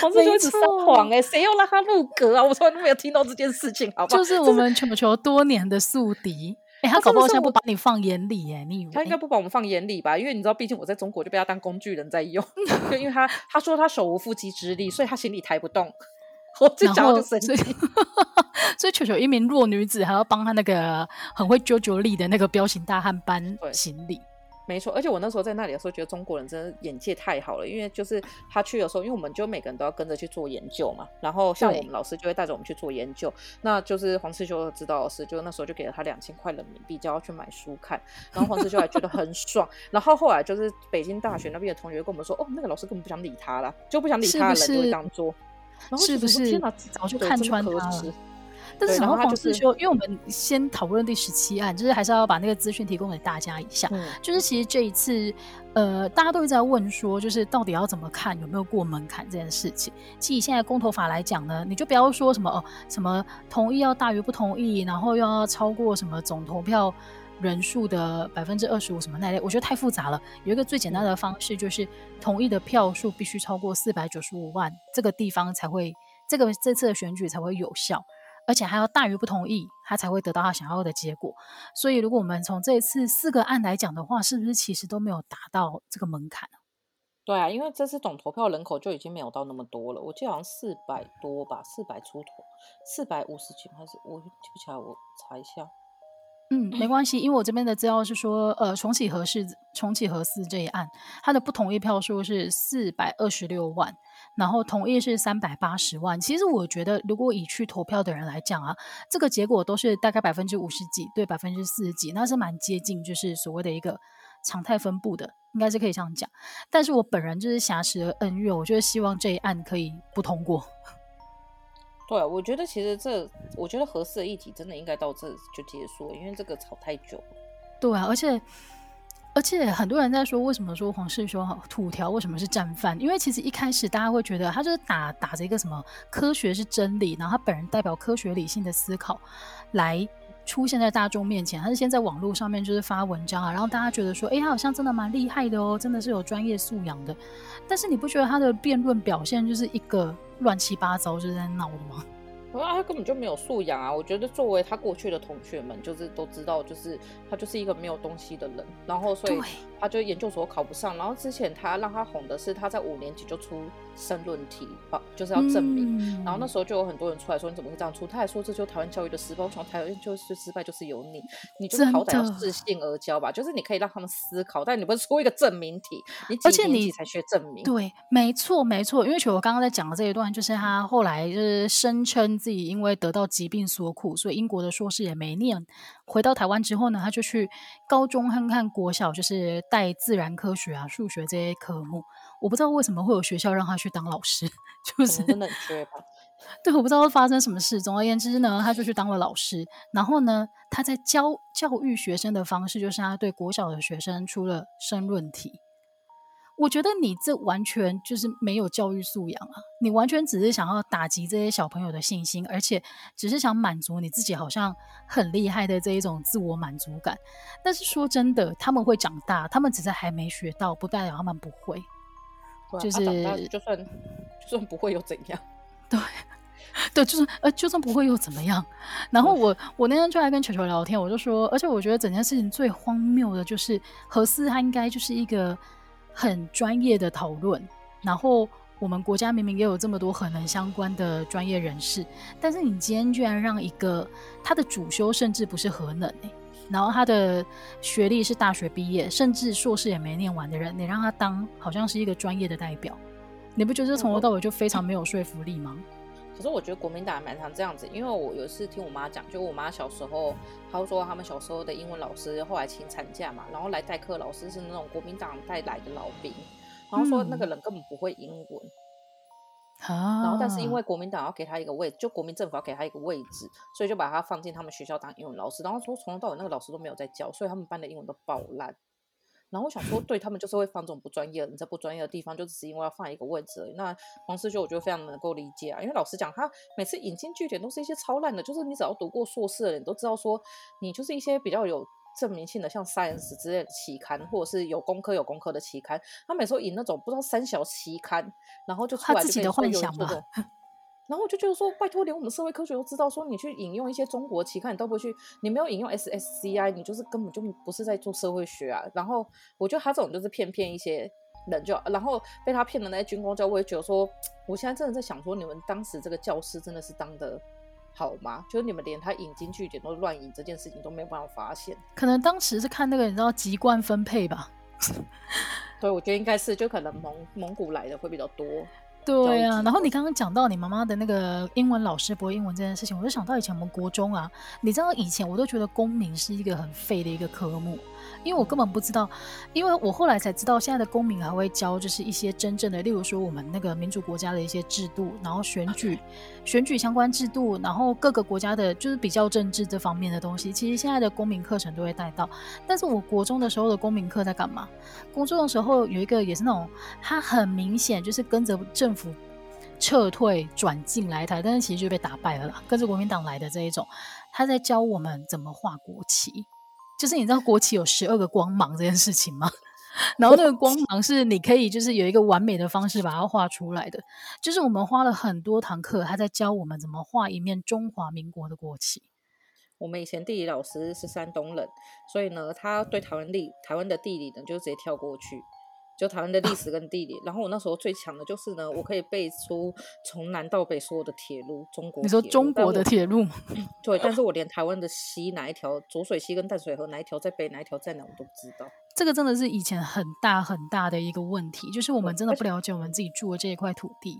黄世修一直撒谎哎，谁要让他入阁啊？我从来都没有听到这件事情，好不好？就是我们球球多年的宿敌。哎、欸，他搞不好现在不把你放眼里欸，你以为他应该不把我们放眼里吧？因为你知道，毕竟我在中国就被他当工具人在用。就 因为他他说他手无缚鸡之力，所以他行李抬不动。我这讲就生气。所以球球一名弱女子还要帮他那个很会揪揪力的那个彪形大汉搬行李。没错，而且我那时候在那里的时候，觉得中国人真的眼界太好了。因为就是他去的时候，因为我们就每个人都要跟着去做研究嘛。然后像我们老师就会带着我们去做研究。那就是黄世修指导老师，就那时候就给了他两千块人民币，叫他去买书看。然后黄世修还觉得很 爽。然后后来就是北京大学那边的同学跟我们说，哦，那个老师根本不想理他了，就不想理他的人就会这样做。然后是不是？天哪，早就看穿他了。但是，然后黄士修，因为我们先讨论第十七案，就是还是要把那个资讯提供给大家一下。嗯、就是其实这一次，呃，大家都一直在问说，就是到底要怎么看有没有过门槛这件事情。其实以现在公投法来讲呢，你就不要说什么哦，什么同意要大于不同意，然后又要超过什么总投票人数的百分之二十五什么那类，我觉得太复杂了。有一个最简单的方式，就是同意的票数必须超过四百九十五万，这个地方才会，这个这次的选举才会有效。而且还要大于不同意，他才会得到他想要的结果。所以，如果我们从这一次四个案来讲的话，是不是其实都没有达到这个门槛？对啊，因为这次总投票人口就已经没有到那么多了，我记得好像四百多吧，四百出头，四百五十几还是我记不起来，我查一下。嗯，没关系，因为我这边的资料是说，呃，重启核四，重启核四这一案，它的不同意票数是四百二十六万，然后同意是三百八十万。其实我觉得，如果以去投票的人来讲啊，这个结果都是大概百分之五十几对百分之四十几，那是蛮接近，就是所谓的一个常态分布的，应该是可以这样讲。但是我本人就是挟持了恩怨，我就是希望这一案可以不通过。对，我觉得其实这，我觉得合适的议题真的应该到这就结束了，因为这个吵太久了。对啊，而且而且很多人在说，为什么说黄世修土条为什么是战犯？因为其实一开始大家会觉得他就是打打着一个什么科学是真理，然后他本人代表科学理性的思考来出现在大众面前。他是先在网络上面就是发文章啊，然后大家觉得说，哎，他好像真的蛮厉害的哦，真的是有专业素养的。但是你不觉得他的辩论表现就是一个？乱七八糟就是在闹的吗？啊，他根本就没有素养啊！我觉得作为他过去的同学们，就是都知道，就是他就是一个没有东西的人，然后所以他就研究所考不上。然后之前他让他红的是他在五年级就出申论题，就是要证明。嗯、然后那时候就有很多人出来说，你怎么会这样出？他还说，这就是台湾教育的失败。我想台湾就是失败就是有你，你就是好歹要适性而教吧，就是你可以让他们思考，但你不是出一个证明题，你几年级才学证明？对，没错没错。因为其实我刚刚在讲的这一段，就是他后来就是声称自己因为得到疾病所苦，所以英国的硕士也没念。回到台湾之后呢，他就去高中看看国小，就是带自然科学啊、数学这些科目。我不知道为什么会有学校让他去当老师，就是真的很缺吧？对，我不知道会发生什么事。总而言之呢，他就去当了老师。然后呢，他在教教育学生的方式，就是他对国小的学生出了申论题。我觉得你这完全就是没有教育素养啊！你完全只是想要打击这些小朋友的信心，而且只是想满足你自己好像很厉害的这一种自我满足感。但是说真的，他们会长大，他们只是还没学到，不代表他们不会。就是、啊、就算就算不会又怎样？对 对，就是呃，就算不会又怎么样？然后我我那天就来跟球球聊天，我就说，而且我觉得整件事情最荒谬的就是何四，他应该就是一个。很专业的讨论，然后我们国家明明也有这么多核能相关的专业人士，但是你今天居然让一个他的主修甚至不是核能、欸、然后他的学历是大学毕业，甚至硕士也没念完的人，你让他当好像是一个专业的代表，你不觉得从头到尾就非常没有说服力吗？可是我觉得国民党还蛮常这样子，因为我有一次听我妈讲，就我妈小时候，她说他们小时候的英文老师后来请产假嘛，然后来代课老师是那种国民党带来的老兵，然后说那个人根本不会英文，嗯、然后但是因为国民党要给他一个位置，就国民政府要给他一个位置，所以就把他放进他们学校当英文老师，然后说从头到尾那个老师都没有在教，所以他们班的英文都爆烂。然后我想说，对他们就是会放这种不专业的人在不专业的地方，就只是因为要放一个位置而已。那黄士修我觉得非常能够理解啊，因为老实讲，他每次引经据典都是一些超烂的，就是你只要读过硕士的人都知道说，你就是一些比较有证明性的，像 Science 之类的期刊，或者是有工科有工科的期刊，他每次都引那种不知道三小期刊，然后就出来就他自己的幻想嘛。然后我就觉得说，拜托，连我们社会科学都知道，说你去引用一些中国期刊，你都不会去，你没有引用 SSCI，你就是根本就不是在做社会学啊。然后我觉得他这种就是骗骗一些人就，就然后被他骗的那些军工教，我也觉得说，我现在真的在想说，你们当时这个教师真的是当得好吗？就是你们连他引经据典都乱引这件事情都没有办法发现，可能当时是看那个你知道籍贯分配吧。对，我觉得应该是，就可能蒙蒙古来的会比较多。对啊，然后你刚刚讲到你妈妈的那个英文老师不会英文这件事情，我就想到以前我们国中啊，你知道以前我都觉得公民是一个很废的一个科目。因为我根本不知道，因为我后来才知道，现在的公民还会教，就是一些真正的，例如说我们那个民主国家的一些制度，然后选举、选举相关制度，然后各个国家的，就是比较政治这方面的东西，其实现在的公民课程都会带到。但是我国中的时候的公民课在干嘛？国中的时候有一个也是那种，他很明显就是跟着政府撤退转进来台，但是其实就被打败了啦，跟着国民党来的这一种，他在教我们怎么画国旗。就是你知道国旗有十二个光芒这件事情吗？然后那个光芒是你可以就是有一个完美的方式把它画出来的。就是我们花了很多堂课，他在教我们怎么画一面中华民国的国旗。我们以前地理老师是山东人，所以呢，他对台湾地台湾的地理呢就直接跳过去。就台湾的历史跟地理。然后我那时候最强的就是呢，我可以背出从南到北所有的铁路，中国。你说中国的铁路？对，但是我连台湾的溪哪一条，浊水溪跟淡水河哪一条在北，哪一条在南，我都不知道。这个真的是以前很大很大的一个问题，就是我们真的不了解我们自己住的这一块土地，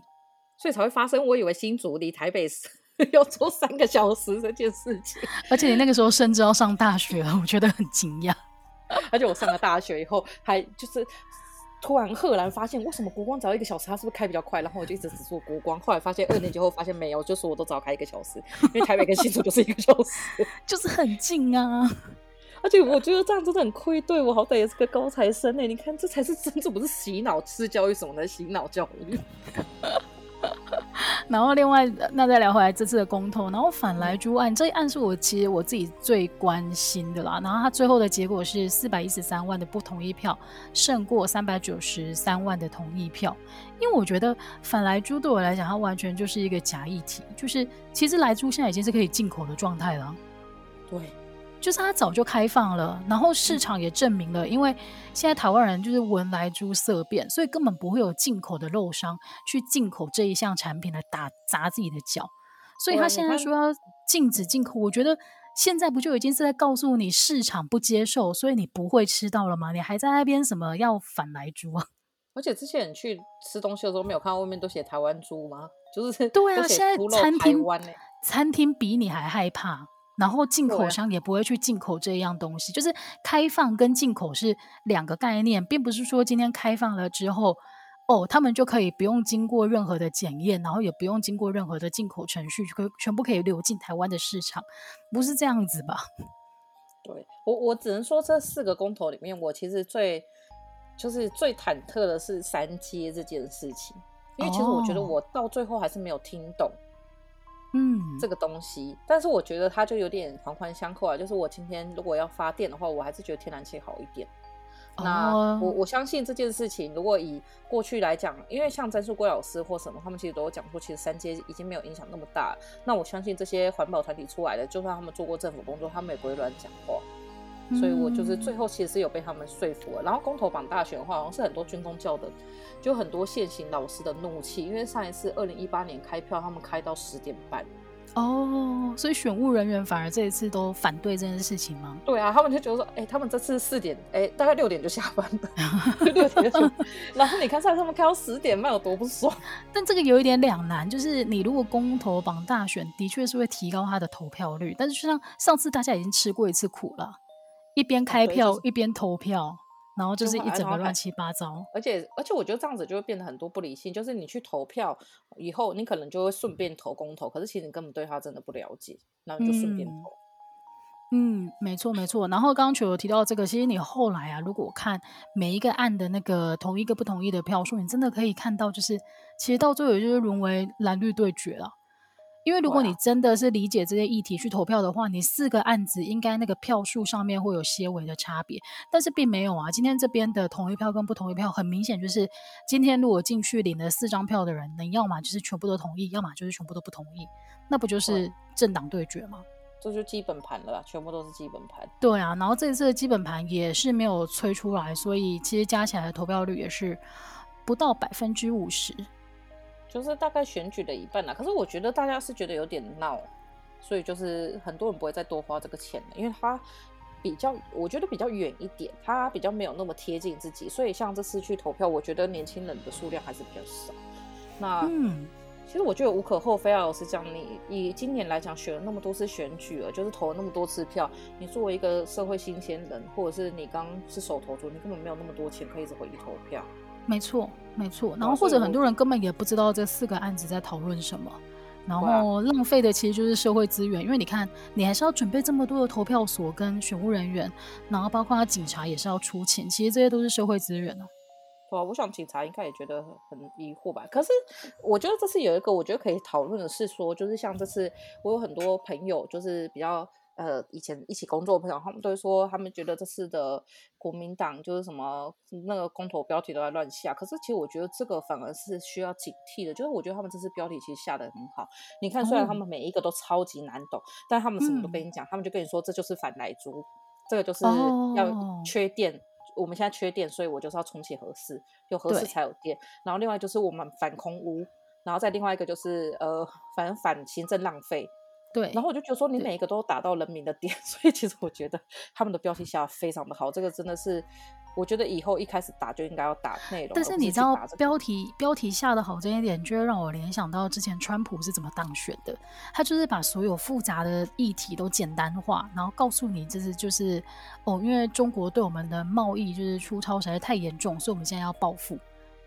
所以才会发生。我以为新竹离台北 要坐三个小时这件事情，而且你那个时候甚至要上大学了，我觉得很惊讶。而且我上了大学以后，还就是突然赫然发现，为什么国光只要一个小时，它是不是开比较快？然后我就一直只说国光，后来发现二年级后发现没有，就说我都只要开一个小时，因为台北跟新竹就是一个小时，就是很近啊。而且我觉得这样真的很愧对我，好歹也是个高材生呢。你看，这才是真正不是洗脑吃教育什么的洗脑教育。然后另外，那再聊回来这次的公投，然后反莱猪案这一案是我其实我自己最关心的啦。然后它最后的结果是四百一十三万的不同意票胜过三百九十三万的同意票，因为我觉得反莱猪对我来讲，它完全就是一个假议题，就是其实莱猪现在已经是可以进口的状态了。对。就是它早就开放了，然后市场也证明了，因为现在台湾人就是闻来猪色变，所以根本不会有进口的肉商去进口这一项产品来打砸自己的脚。所以他现在说要禁止进口，我觉得现在不就已经是在告诉你市场不接受，所以你不会吃到了吗？你还在那边什么要反来猪啊？而且之前你去吃东西的时候，没有看到外面都写台湾猪吗？就是对啊，现在餐厅餐厅比你还害怕。然后进口商也不会去进口这样东西，就是开放跟进口是两个概念，并不是说今天开放了之后，哦，他们就可以不用经过任何的检验，然后也不用经过任何的进口程序，可全部可以流进台湾的市场，不是这样子吧？对，我，我只能说这四个公投里面，我其实最就是最忐忑的是三阶这件事情，因为其实我觉得我到最后还是没有听懂。嗯，这个东西，但是我觉得它就有点环环相扣啊。就是我今天如果要发电的话，我还是觉得天然气好一点。哦、那我我相信这件事情，如果以过去来讲，因为像詹树圭老师或什么，他们其实都有讲说，其实三阶已经没有影响那么大。那我相信这些环保团体出来的，就算他们做过政府工作，他们也不会乱讲话。所以我就是最后其实是有被他们说服了。然后公投榜大选的话，好像是很多军工教的，就很多现行老师的怒气，因为上一次二零一八年开票，他们开到十点半。哦，所以选务人员反而这一次都反对这件事情吗？对啊，他们就觉得说，哎、欸，他们这次四点，哎、欸，大概六点就下班了，六点就。然后你看上次他们开到十点半有多不爽。但这个有一点两难，就是你如果公投榜大选，的确是会提高他的投票率，但是就像上次大家已经吃过一次苦了。一边开票、就是、一边投票，然后就是一整个乱七八糟。而且而且，我觉得这样子就会变得很多不理性。就是你去投票以后，你可能就会顺便投公投，可是其实你根本对他真的不了解，然后就顺便投。嗯，嗯，没错没错。然后刚刚球友提到这个，其实你后来啊，如果看每一个案的那个同一个不同意的票数，你真的可以看到，就是其实到最后也就是沦为蓝绿对决了。因为如果你真的是理解这些议题去投票的话，你四个案子应该那个票数上面会有些微的差别，但是并没有啊。今天这边的同意票跟不同意票，很明显就是今天如果进去领了四张票的人，你要么就是全部都同意，要么就是全部都不同意，那不就是政党对决吗？这就基本盘了，全部都是基本盘。对啊，然后这次的基本盘也是没有催出来，所以其实加起来的投票率也是不到百分之五十。就是大概选举的一半啦，可是我觉得大家是觉得有点闹，所以就是很多人不会再多花这个钱了，因为它比较，我觉得比较远一点，它比较没有那么贴近自己，所以像这次去投票，我觉得年轻人的数量还是比较少。那嗯，其实我觉得无可厚非啊，老实讲，你以今年来讲，选了那么多次选举了，就是投了那么多次票，你作为一个社会新鲜人，或者是你刚是手投族，你根本没有那么多钱可以一直回去投票。没错，没错。然后或者很多人根本也不知道这四个案子在讨论什么，然后浪费的其实就是社会资源。因为你看，你还是要准备这么多的投票所跟选务人员，然后包括警察也是要出钱，其实这些都是社会资源哦。对啊，我想警察应该也觉得很疑惑吧。可是我觉得这次有一个我觉得可以讨论的是说，就是像这次我有很多朋友就是比较。呃，以前一起工作的朋友，他们都会说，他们觉得这次的国民党就是什么那个公投标题都在乱下。可是其实我觉得这个反而是需要警惕的，就是我觉得他们这次标题其实下的很好。你看，虽然他们每一个都超级难懂，嗯、但他们什么都跟你讲，他们就跟你说这就是反莱猪，这个就是要缺电。我们现在缺电，所以我就是要重启核四，有核四才有电。然后另外就是我们反空屋，然后再另外一个就是呃，反正反行政浪费。对。然后我就觉得说，你每一个都打到人民的点，所以其实我觉得他们的标题下非常的好，这个真的是。我觉得以后一开始打就应该要打内容，但是你知道标题标题下的好这一点，就会让我联想到之前川普是怎么当选的。他就是把所有复杂的议题都简单化，然后告诉你这是就是哦，因为中国对我们的贸易就是出超实在太严重，所以我们现在要报复。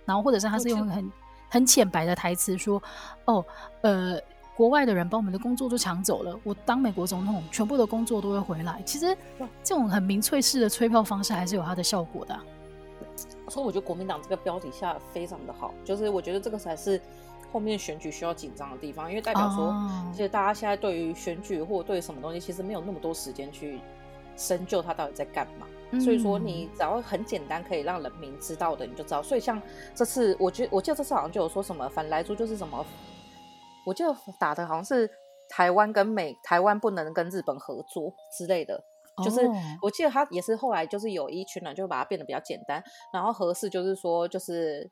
然后或者是他是用很很浅白的台词说哦呃。国外的人把我们的工作都抢走了，我当美国总统，全部的工作都会回来。其实这种很民粹式的催票方式还是有它的效果的啊。所以我觉得国民党这个标题下非常的好，就是我觉得这个才是后面选举需要紧张的地方，因为代表说，其实大家现在对于选举或对什么东西，其实没有那么多时间去深究它到底在干嘛。所以说，你只要很简单可以让人民知道的，你就知道。所以像这次，我觉得我记得这次好像就有说什么反莱猪就是什么。我记得打的好像是台湾跟美，台湾不能跟日本合作之类的，就是我记得他也是后来就是有一群人就把它变得比较简单，然后合适就是说就是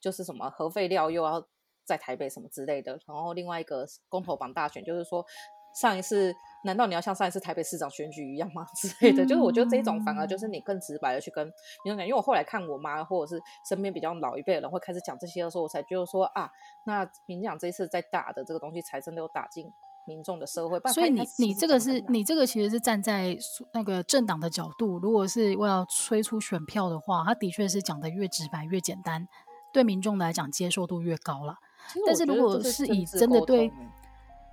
就是什么核废料又要在台北什么之类的，然后另外一个公投榜大选就是说。上一次，难道你要像上一次台北市长选举一样吗？之类的，就是我觉得这一种反而就是你更直白的去跟民众讲，因为我后来看我妈或者是身边比较老一辈的人会开始讲这些的时候，我才觉得说啊，那民进党这一次在打的这个东西才真的有打进民众的社会。所以你你这个是你这个其实是站在那个政党的角度，如果是为了催出选票的话，他的确是讲的越直白越简单，对民众来讲接受度越高了。但是如果是以真的对。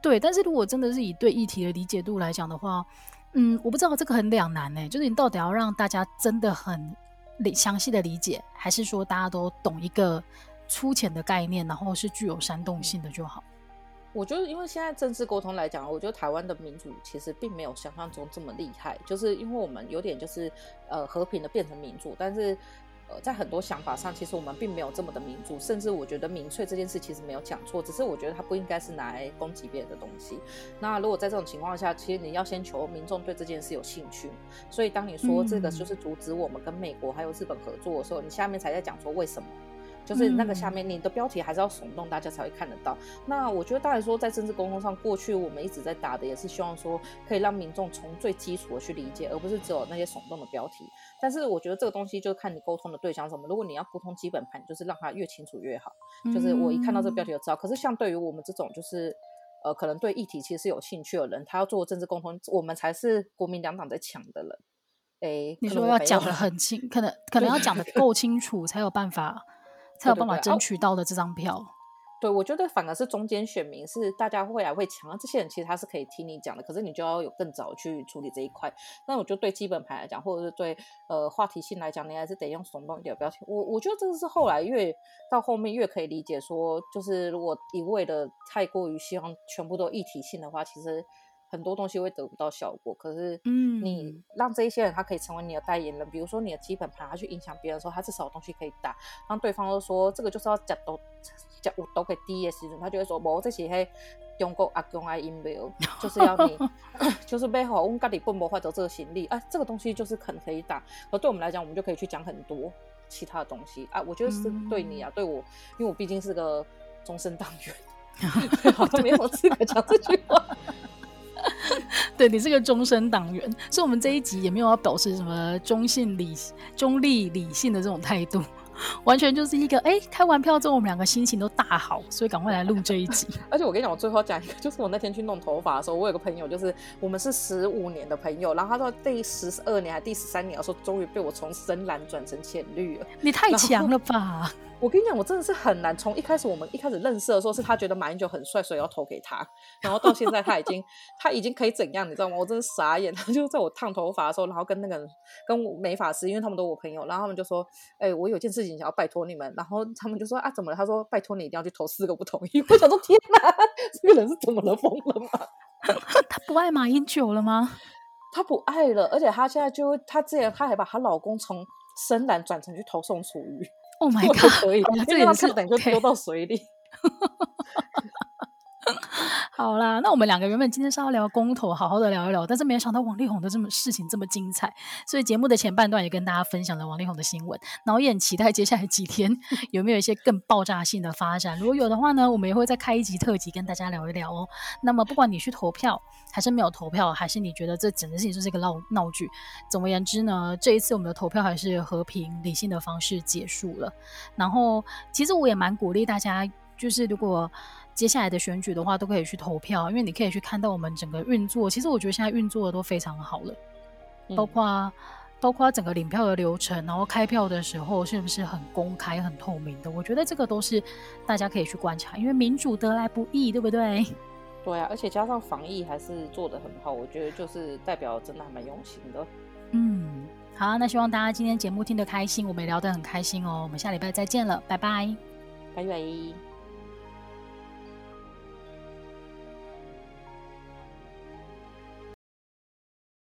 对，但是如果真的是以对议题的理解度来讲的话，嗯，我不知道这个很两难呢。就是你到底要让大家真的很理详细的理解，还是说大家都懂一个粗浅的概念，然后是具有煽动性的就好？我觉得，因为现在政治沟通来讲，我觉得台湾的民主其实并没有想象中这么厉害，就是因为我们有点就是呃和平的变成民主，但是。呃，在很多想法上，其实我们并没有这么的民主，甚至我觉得民粹这件事其实没有讲错，只是我觉得它不应该是拿来攻击别人的东西。那如果在这种情况下，其实你要先求民众对这件事有兴趣。所以当你说这个就是阻止我们跟美国还有日本合作的时候，你下面才在讲说为什么。就是那个下面，你的标题还是要耸动，大家才会看得到。那我觉得，当然说在政治沟通上，过去我们一直在打的，也是希望说可以让民众从最基础的去理解，而不是只有那些耸动的标题。但是我觉得这个东西就看你沟通的对象什么。如果你要沟通基本盘，就是让他越清楚越好。就是我一看到这个标题就知道。可是像对于我们这种就是呃，可能对议题其实是有兴趣的人，他要做政治沟通，我们才是国民两党在抢的人。哎，你说要讲得很清，可能可能要讲得够 清楚，才有办法。才有办法争取到的这张票。对，我觉得反而是中间选民是大家未来会抢，这些人其实他是可以听你讲的，可是你就要有更早去处理这一块。那我觉得对基本牌来讲，或者是对呃话题性来讲，你还是得用耸动一点的标题。我我觉得这个是后来越到后面越可以理解说，就是如果一味的太过于希望全部都一体性的话，其实。很多东西会得不到效果，可是，嗯，你让这一些人他可以成为你的代言人，比如说你的基本盘，他去影响别人的时候，他至少有东西可以打，让对方都说这个就是要讲都都给第一时阵，他就会说我这些嘿中国阿公爱音乐，就是要你 就是背后我们家里不谋划走这个行李，哎，这个东西就是肯可以打，而对我们来讲，我们就可以去讲很多其他的东西啊，我觉得是对你啊，嗯、对我，因为我毕竟是个终身党员 好像没有资格讲这句话。对，你是个终身党员，所以我们这一集也没有要表示什么中性理、中立理性的这种态度，完全就是一个哎，开完票之后我们两个心情都大好，所以赶快来录这一集。而且我跟你讲，我最后讲一个，就是我那天去弄头发的时候，我有个朋友，就是我们是十五年的朋友，然后他说第十二年还第十三年的时候，终于被我从深蓝转成浅绿了。你太强了吧！我跟你讲，我真的是很难。从一开始我们一开始认识的时候，是他觉得马英九很帅，所以要投给他。然后到现在他已经他已经可以怎样，你知道吗？我真的傻眼。他就在我烫头发的时候，然后跟那个人跟我美发师，因为他们都是我朋友，然后他们就说：“哎、欸，我有件事情想要拜托你们。”然后他们就说：“啊，怎么了？”他说：“拜托你一定要去投四个不同意。”我想说：“天哪，这个人是怎么了？疯了吗？他不爱马英九了吗？他不爱了，而且他现在就他之前他还把她老公从深蓝转成去投宋楚瑜。” Oh my god！可以，这也是等于就丢到水里。好啦，那我们两个原本今天是要聊公投，好好的聊一聊，但是没有想到王力宏的这么事情这么精彩，所以节目的前半段也跟大家分享了王力宏的新闻，然后也很期待接下来几天 有没有一些更爆炸性的发展。如果有的话呢，我们也会再开一集特辑跟大家聊一聊哦。那么不管你去投票还是没有投票，还是你觉得这整个事情就是一个闹闹剧，总而言之呢，这一次我们的投票还是和平理性的方式结束了。然后其实我也蛮鼓励大家，就是如果。接下来的选举的话，都可以去投票，因为你可以去看到我们整个运作。其实我觉得现在运作的都非常好了，嗯、包括包括整个领票的流程，然后开票的时候是不是很公开、很透明的？我觉得这个都是大家可以去观察，因为民主得来不易，对不对？对啊，而且加上防疫还是做的很好，我觉得就是代表真的还蛮用心的。嗯，好，那希望大家今天节目听得开心，我们也聊得很开心哦。我们下礼拜再见了，拜拜，拜拜。